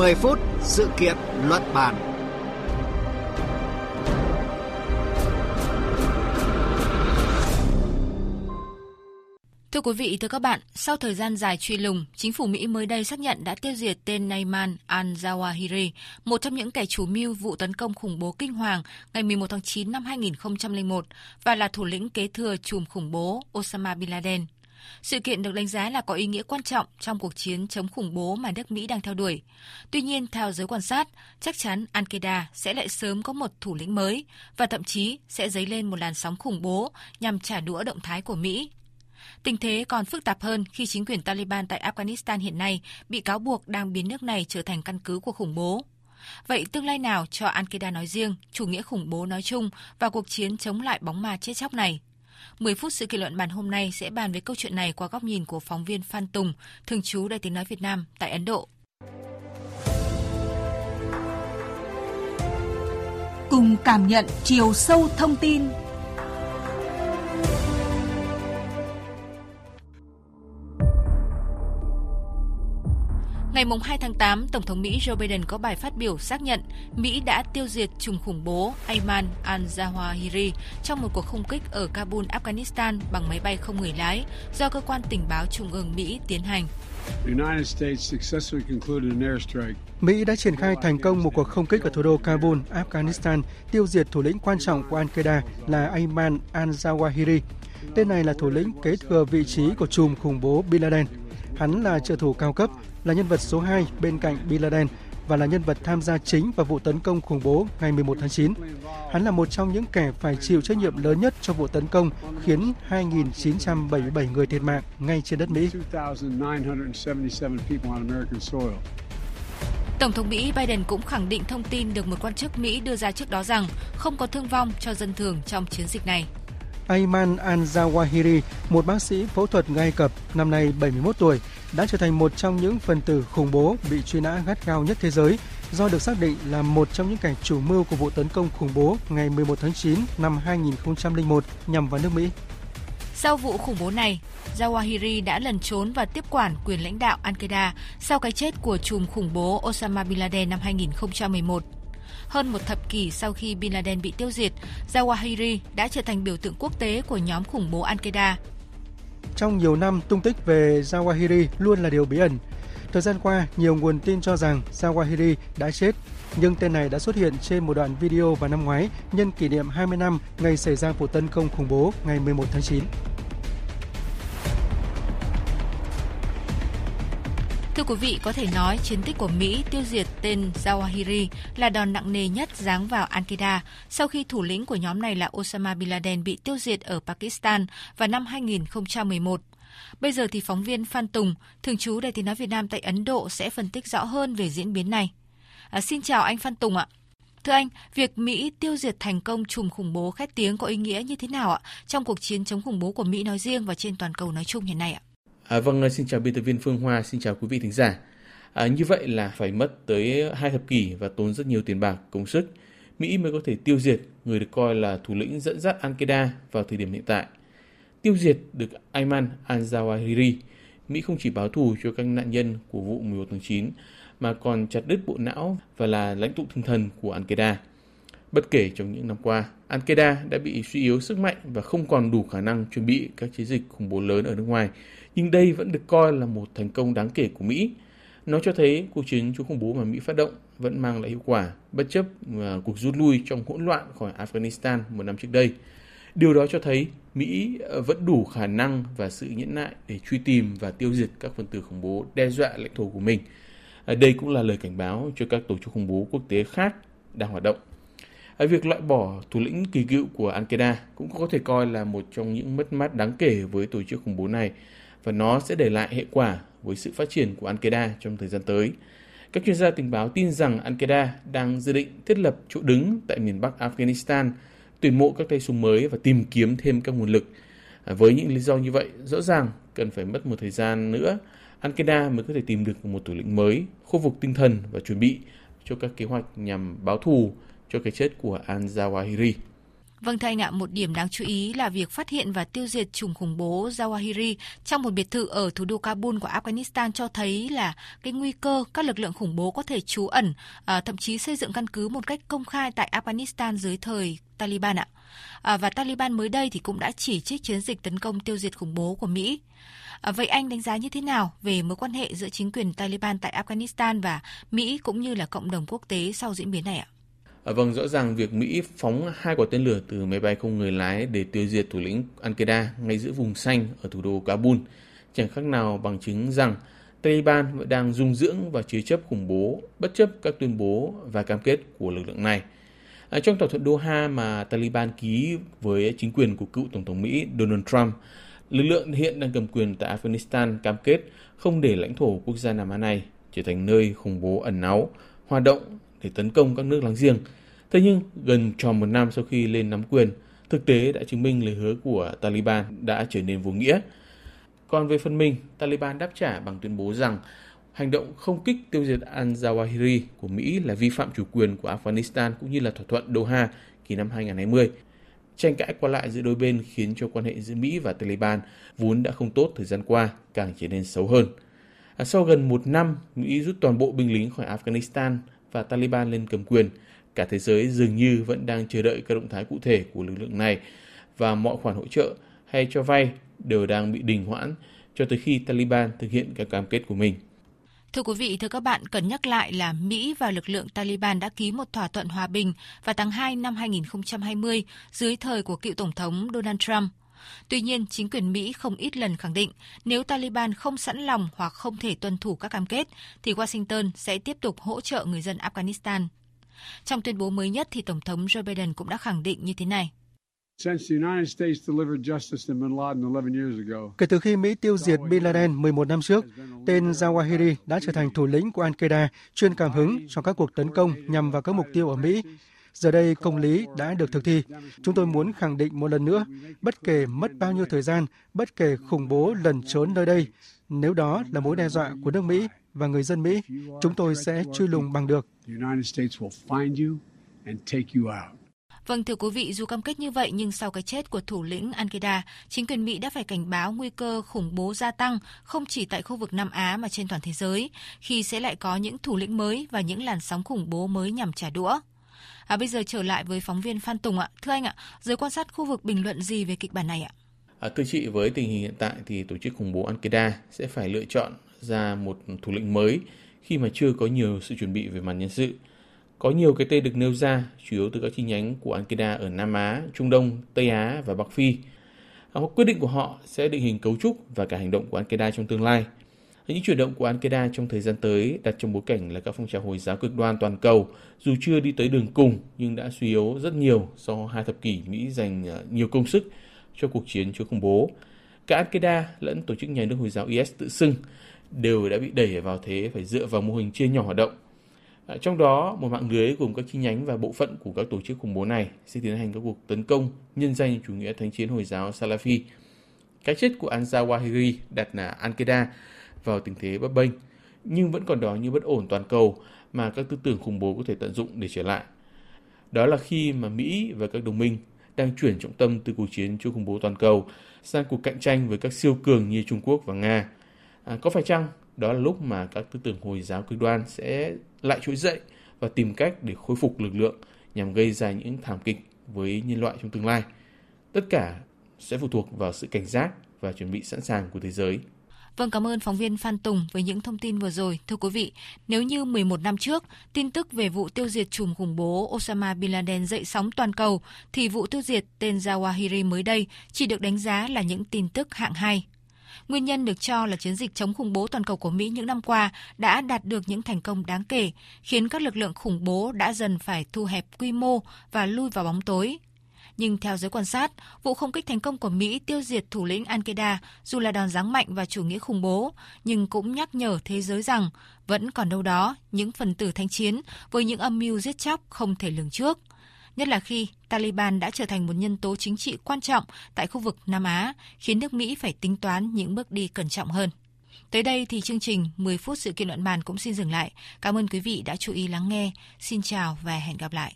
10 phút sự kiện luận bàn. Thưa quý vị, thưa các bạn, sau thời gian dài truy lùng, chính phủ Mỹ mới đây xác nhận đã tiêu diệt tên Nayman al-Zawahiri, một trong những kẻ chủ mưu vụ tấn công khủng bố kinh hoàng ngày 11 tháng 9 năm 2001 và là thủ lĩnh kế thừa chùm khủng bố Osama Bin Laden. Sự kiện được đánh giá là có ý nghĩa quan trọng trong cuộc chiến chống khủng bố mà nước Mỹ đang theo đuổi. Tuy nhiên, theo giới quan sát, chắc chắn Al-Qaeda sẽ lại sớm có một thủ lĩnh mới và thậm chí sẽ dấy lên một làn sóng khủng bố nhằm trả đũa động thái của Mỹ. Tình thế còn phức tạp hơn khi chính quyền Taliban tại Afghanistan hiện nay bị cáo buộc đang biến nước này trở thành căn cứ của khủng bố. Vậy tương lai nào cho Al-Qaeda nói riêng, chủ nghĩa khủng bố nói chung và cuộc chiến chống lại bóng ma chết chóc này? 10 phút sự kiện luận bàn hôm nay sẽ bàn về câu chuyện này qua góc nhìn của phóng viên Phan Tùng, thường trú Đài Tiếng Nói Việt Nam tại Ấn Độ. Cùng cảm nhận chiều sâu thông tin Ngày 2 tháng 8, Tổng thống Mỹ Joe Biden có bài phát biểu xác nhận Mỹ đã tiêu diệt trùm khủng bố Ayman al-Zawahiri trong một cuộc không kích ở Kabul, Afghanistan bằng máy bay không người lái do cơ quan tình báo trung ương Mỹ tiến hành. Mỹ đã triển khai thành công một cuộc không kích ở thủ đô Kabul, Afghanistan, tiêu diệt thủ lĩnh quan trọng của Al-Qaeda là Ayman al-Zawahiri. Tên này là thủ lĩnh kế thừa vị trí của chùm khủng bố Bin Laden. Hắn là trợ thủ cao cấp, là nhân vật số 2 bên cạnh Bin Laden và là nhân vật tham gia chính vào vụ tấn công khủng bố ngày 11 tháng 9. Hắn là một trong những kẻ phải chịu trách nhiệm lớn nhất cho vụ tấn công khiến 2.977 người thiệt mạng ngay trên đất Mỹ. Tổng thống Mỹ Biden cũng khẳng định thông tin được một quan chức Mỹ đưa ra trước đó rằng không có thương vong cho dân thường trong chiến dịch này. Ayman al-Zawahiri, một bác sĩ phẫu thuật Ai Cập, năm nay 71 tuổi, đã trở thành một trong những phần tử khủng bố bị truy nã gắt gao nhất thế giới do được xác định là một trong những kẻ chủ mưu của vụ tấn công khủng bố ngày 11 tháng 9 năm 2001 nhằm vào nước Mỹ. Sau vụ khủng bố này, Zawahiri đã lẩn trốn và tiếp quản quyền lãnh đạo Al-Qaeda sau cái chết của chùm khủng bố Osama Bin Laden năm 2011. Hơn một thập kỷ sau khi Bin Laden bị tiêu diệt, Zawahiri đã trở thành biểu tượng quốc tế của nhóm khủng bố Al-Qaeda. Trong nhiều năm, tung tích về Zawahiri luôn là điều bí ẩn. Thời gian qua, nhiều nguồn tin cho rằng Zawahiri đã chết, nhưng tên này đã xuất hiện trên một đoạn video vào năm ngoái nhân kỷ niệm 20 năm ngày xảy ra vụ tấn công khủng bố ngày 11 tháng 9. Thưa quý vị, có thể nói chiến tích của Mỹ tiêu diệt tên Zawahiri là đòn nặng nề nhất giáng vào Al-Qaeda sau khi thủ lĩnh của nhóm này là Osama Bin Laden bị tiêu diệt ở Pakistan vào năm 2011. Bây giờ thì phóng viên Phan Tùng, thường trú Đài tiếng nói Việt Nam tại Ấn Độ sẽ phân tích rõ hơn về diễn biến này. À, xin chào anh Phan Tùng ạ. Thưa anh, việc Mỹ tiêu diệt thành công chùm khủng bố khét tiếng có ý nghĩa như thế nào ạ trong cuộc chiến chống khủng bố của Mỹ nói riêng và trên toàn cầu nói chung hiện nay ạ? À, vâng, xin chào biên tập viên Phương Hoa, xin chào quý vị thính giả. À, như vậy là phải mất tới hai thập kỷ và tốn rất nhiều tiền bạc, công sức. Mỹ mới có thể tiêu diệt người được coi là thủ lĩnh dẫn dắt Al-Qaeda vào thời điểm hiện tại. Tiêu diệt được Ayman al-Zawahiri, Mỹ không chỉ báo thù cho các nạn nhân của vụ 11 tháng 9 mà còn chặt đứt bộ não và là lãnh tụ tinh thần của Al-Qaeda. Bất kể trong những năm qua, Al-Qaeda đã bị suy yếu sức mạnh và không còn đủ khả năng chuẩn bị các chiến dịch khủng bố lớn ở nước ngoài nhưng đây vẫn được coi là một thành công đáng kể của Mỹ. Nó cho thấy cuộc chiến chống khủng bố mà Mỹ phát động vẫn mang lại hiệu quả, bất chấp à, cuộc rút lui trong hỗn loạn khỏi Afghanistan một năm trước đây. Điều đó cho thấy Mỹ à, vẫn đủ khả năng và sự nhẫn nại để truy tìm và tiêu diệt các phần tử khủng bố đe dọa lãnh thổ của mình. À, đây cũng là lời cảnh báo cho các tổ chức khủng bố quốc tế khác đang hoạt động. Việc loại bỏ thủ lĩnh kỳ cựu của Al-Qaeda cũng có thể coi là một trong những mất mát đáng kể với tổ chức khủng bố này và nó sẽ để lại hệ quả với sự phát triển của Al-Qaeda trong thời gian tới. Các chuyên gia tình báo tin rằng Al-Qaeda đang dự định thiết lập chỗ đứng tại miền Bắc Afghanistan, tuyển mộ các tay súng mới và tìm kiếm thêm các nguồn lực. Với những lý do như vậy, rõ ràng cần phải mất một thời gian nữa, Al-Qaeda mới có thể tìm được một thủ lĩnh mới, khu vực tinh thần và chuẩn bị cho các kế hoạch nhằm báo thù cho cái chết của Al-Zawahiri. Vâng thưa anh ạ, một điểm đáng chú ý là việc phát hiện và tiêu diệt chủng khủng bố Zawahiri trong một biệt thự ở thủ đô Kabul của Afghanistan cho thấy là cái nguy cơ các lực lượng khủng bố có thể trú ẩn, à, thậm chí xây dựng căn cứ một cách công khai tại Afghanistan dưới thời Taliban ạ. À, và Taliban mới đây thì cũng đã chỉ trích chiến dịch tấn công tiêu diệt khủng bố của Mỹ. À, vậy anh đánh giá như thế nào về mối quan hệ giữa chính quyền Taliban tại Afghanistan và Mỹ cũng như là cộng đồng quốc tế sau diễn biến này ạ? À, vâng, rõ ràng việc Mỹ phóng hai quả tên lửa từ máy bay không người lái để tiêu diệt thủ lĩnh Al-Qaeda ngay giữa vùng xanh ở thủ đô Kabul chẳng khác nào bằng chứng rằng Taliban vẫn đang dung dưỡng và chứa chấp khủng bố bất chấp các tuyên bố và cam kết của lực lượng này. À, trong thỏa thuận Doha mà Taliban ký với chính quyền của cựu Tổng thống Mỹ Donald Trump, lực lượng hiện đang cầm quyền tại Afghanistan cam kết không để lãnh thổ quốc gia Nam Á này trở thành nơi khủng bố ẩn náu, hoạt động để tấn công các nước láng giềng. Thế nhưng, gần tròn một năm sau khi lên nắm quyền, thực tế đã chứng minh lời hứa của Taliban đã trở nên vô nghĩa. Còn về phần mình, Taliban đáp trả bằng tuyên bố rằng hành động không kích tiêu diệt al-Zawahiri của Mỹ là vi phạm chủ quyền của Afghanistan cũng như là thỏa thuận Doha kỳ năm 2020. Tranh cãi qua lại giữa đôi bên khiến cho quan hệ giữa Mỹ và Taliban vốn đã không tốt thời gian qua càng trở nên xấu hơn. À, sau gần một năm, Mỹ rút toàn bộ binh lính khỏi Afghanistan và Taliban lên cầm quyền, cả thế giới dường như vẫn đang chờ đợi các động thái cụ thể của lực lượng này và mọi khoản hỗ trợ hay cho vay đều đang bị đình hoãn cho tới khi Taliban thực hiện các cam kết của mình. Thưa quý vị, thưa các bạn, cần nhắc lại là Mỹ và lực lượng Taliban đã ký một thỏa thuận hòa bình vào tháng 2 năm 2020 dưới thời của cựu Tổng thống Donald Trump. Tuy nhiên, chính quyền Mỹ không ít lần khẳng định nếu Taliban không sẵn lòng hoặc không thể tuân thủ các cam kết, thì Washington sẽ tiếp tục hỗ trợ người dân Afghanistan. Trong tuyên bố mới nhất thì Tổng thống Joe Biden cũng đã khẳng định như thế này. Kể từ khi Mỹ tiêu diệt Bin Laden 11 năm trước, tên Zawahiri đã trở thành thủ lĩnh của Al-Qaeda chuyên cảm hứng cho các cuộc tấn công nhằm vào các mục tiêu ở Mỹ. Giờ đây công lý đã được thực thi. Chúng tôi muốn khẳng định một lần nữa, bất kể mất bao nhiêu thời gian, bất kể khủng bố lẩn trốn nơi đây, nếu đó là mối đe dọa của nước Mỹ và người dân Mỹ, chúng tôi sẽ truy lùng bằng được. Vâng thưa quý vị, dù cam kết như vậy nhưng sau cái chết của thủ lĩnh Al-Qaeda, chính quyền Mỹ đã phải cảnh báo nguy cơ khủng bố gia tăng không chỉ tại khu vực Nam Á mà trên toàn thế giới, khi sẽ lại có những thủ lĩnh mới và những làn sóng khủng bố mới nhằm trả đũa. À, bây giờ trở lại với phóng viên Phan Tùng ạ. Thưa anh ạ, giới quan sát khu vực bình luận gì về kịch bản này ạ? À, thưa chị, với tình hình hiện tại thì tổ chức khủng bố Al-Qaeda sẽ phải lựa chọn ra một thủ lĩnh mới khi mà chưa có nhiều sự chuẩn bị về mặt nhân sự. Có nhiều cái tên được nêu ra, chủ yếu từ các chi nhánh của Al-Qaeda ở Nam Á, Trung Đông, Tây Á và Bắc Phi. À, quyết định của họ sẽ định hình cấu trúc và cả hành động của Al-Qaeda trong tương lai. Những chuyển động của Al-Qaeda trong thời gian tới đặt trong bối cảnh là các phong trào Hồi giáo cực đoan toàn cầu dù chưa đi tới đường cùng nhưng đã suy yếu rất nhiều sau hai thập kỷ Mỹ dành à, nhiều công sức cho cuộc chiến chống khủng bố. Cả Al-Qaeda lẫn tổ chức nhà nước Hồi giáo IS tự xưng đều đã bị đẩy vào thế phải dựa vào mô hình chia nhỏ hoạt động. À, trong đó, một mạng lưới gồm các chi nhánh và bộ phận của các tổ chức khủng bố này sẽ tiến hành các cuộc tấn công nhân danh chủ nghĩa thánh chiến Hồi giáo Salafi. Cái chết của Al-Zawahiri đặt là Al-Qaeda vào tình thế bấp bênh, nhưng vẫn còn đó như bất ổn toàn cầu mà các tư tưởng khủng bố có thể tận dụng để trở lại. Đó là khi mà Mỹ và các đồng minh đang chuyển trọng tâm từ cuộc chiến chống khủng bố toàn cầu sang cuộc cạnh tranh với các siêu cường như Trung Quốc và Nga. À, có phải chăng đó là lúc mà các tư tưởng Hồi giáo cực đoan sẽ lại trỗi dậy và tìm cách để khôi phục lực lượng nhằm gây ra những thảm kịch với nhân loại trong tương lai? Tất cả sẽ phụ thuộc vào sự cảnh giác và chuẩn bị sẵn sàng của thế giới. Vâng, cảm ơn phóng viên Phan Tùng với những thông tin vừa rồi. Thưa quý vị, nếu như 11 năm trước, tin tức về vụ tiêu diệt chùm khủng bố Osama Bin Laden dậy sóng toàn cầu, thì vụ tiêu diệt tên Zawahiri mới đây chỉ được đánh giá là những tin tức hạng hai. Nguyên nhân được cho là chiến dịch chống khủng bố toàn cầu của Mỹ những năm qua đã đạt được những thành công đáng kể, khiến các lực lượng khủng bố đã dần phải thu hẹp quy mô và lui vào bóng tối, nhưng theo giới quan sát, vụ không kích thành công của Mỹ tiêu diệt thủ lĩnh Al-Qaeda dù là đòn giáng mạnh và chủ nghĩa khủng bố, nhưng cũng nhắc nhở thế giới rằng vẫn còn đâu đó những phần tử thanh chiến với những âm mưu giết chóc không thể lường trước. Nhất là khi Taliban đã trở thành một nhân tố chính trị quan trọng tại khu vực Nam Á, khiến nước Mỹ phải tính toán những bước đi cẩn trọng hơn. Tới đây thì chương trình 10 phút sự kiện luận bàn cũng xin dừng lại. Cảm ơn quý vị đã chú ý lắng nghe. Xin chào và hẹn gặp lại.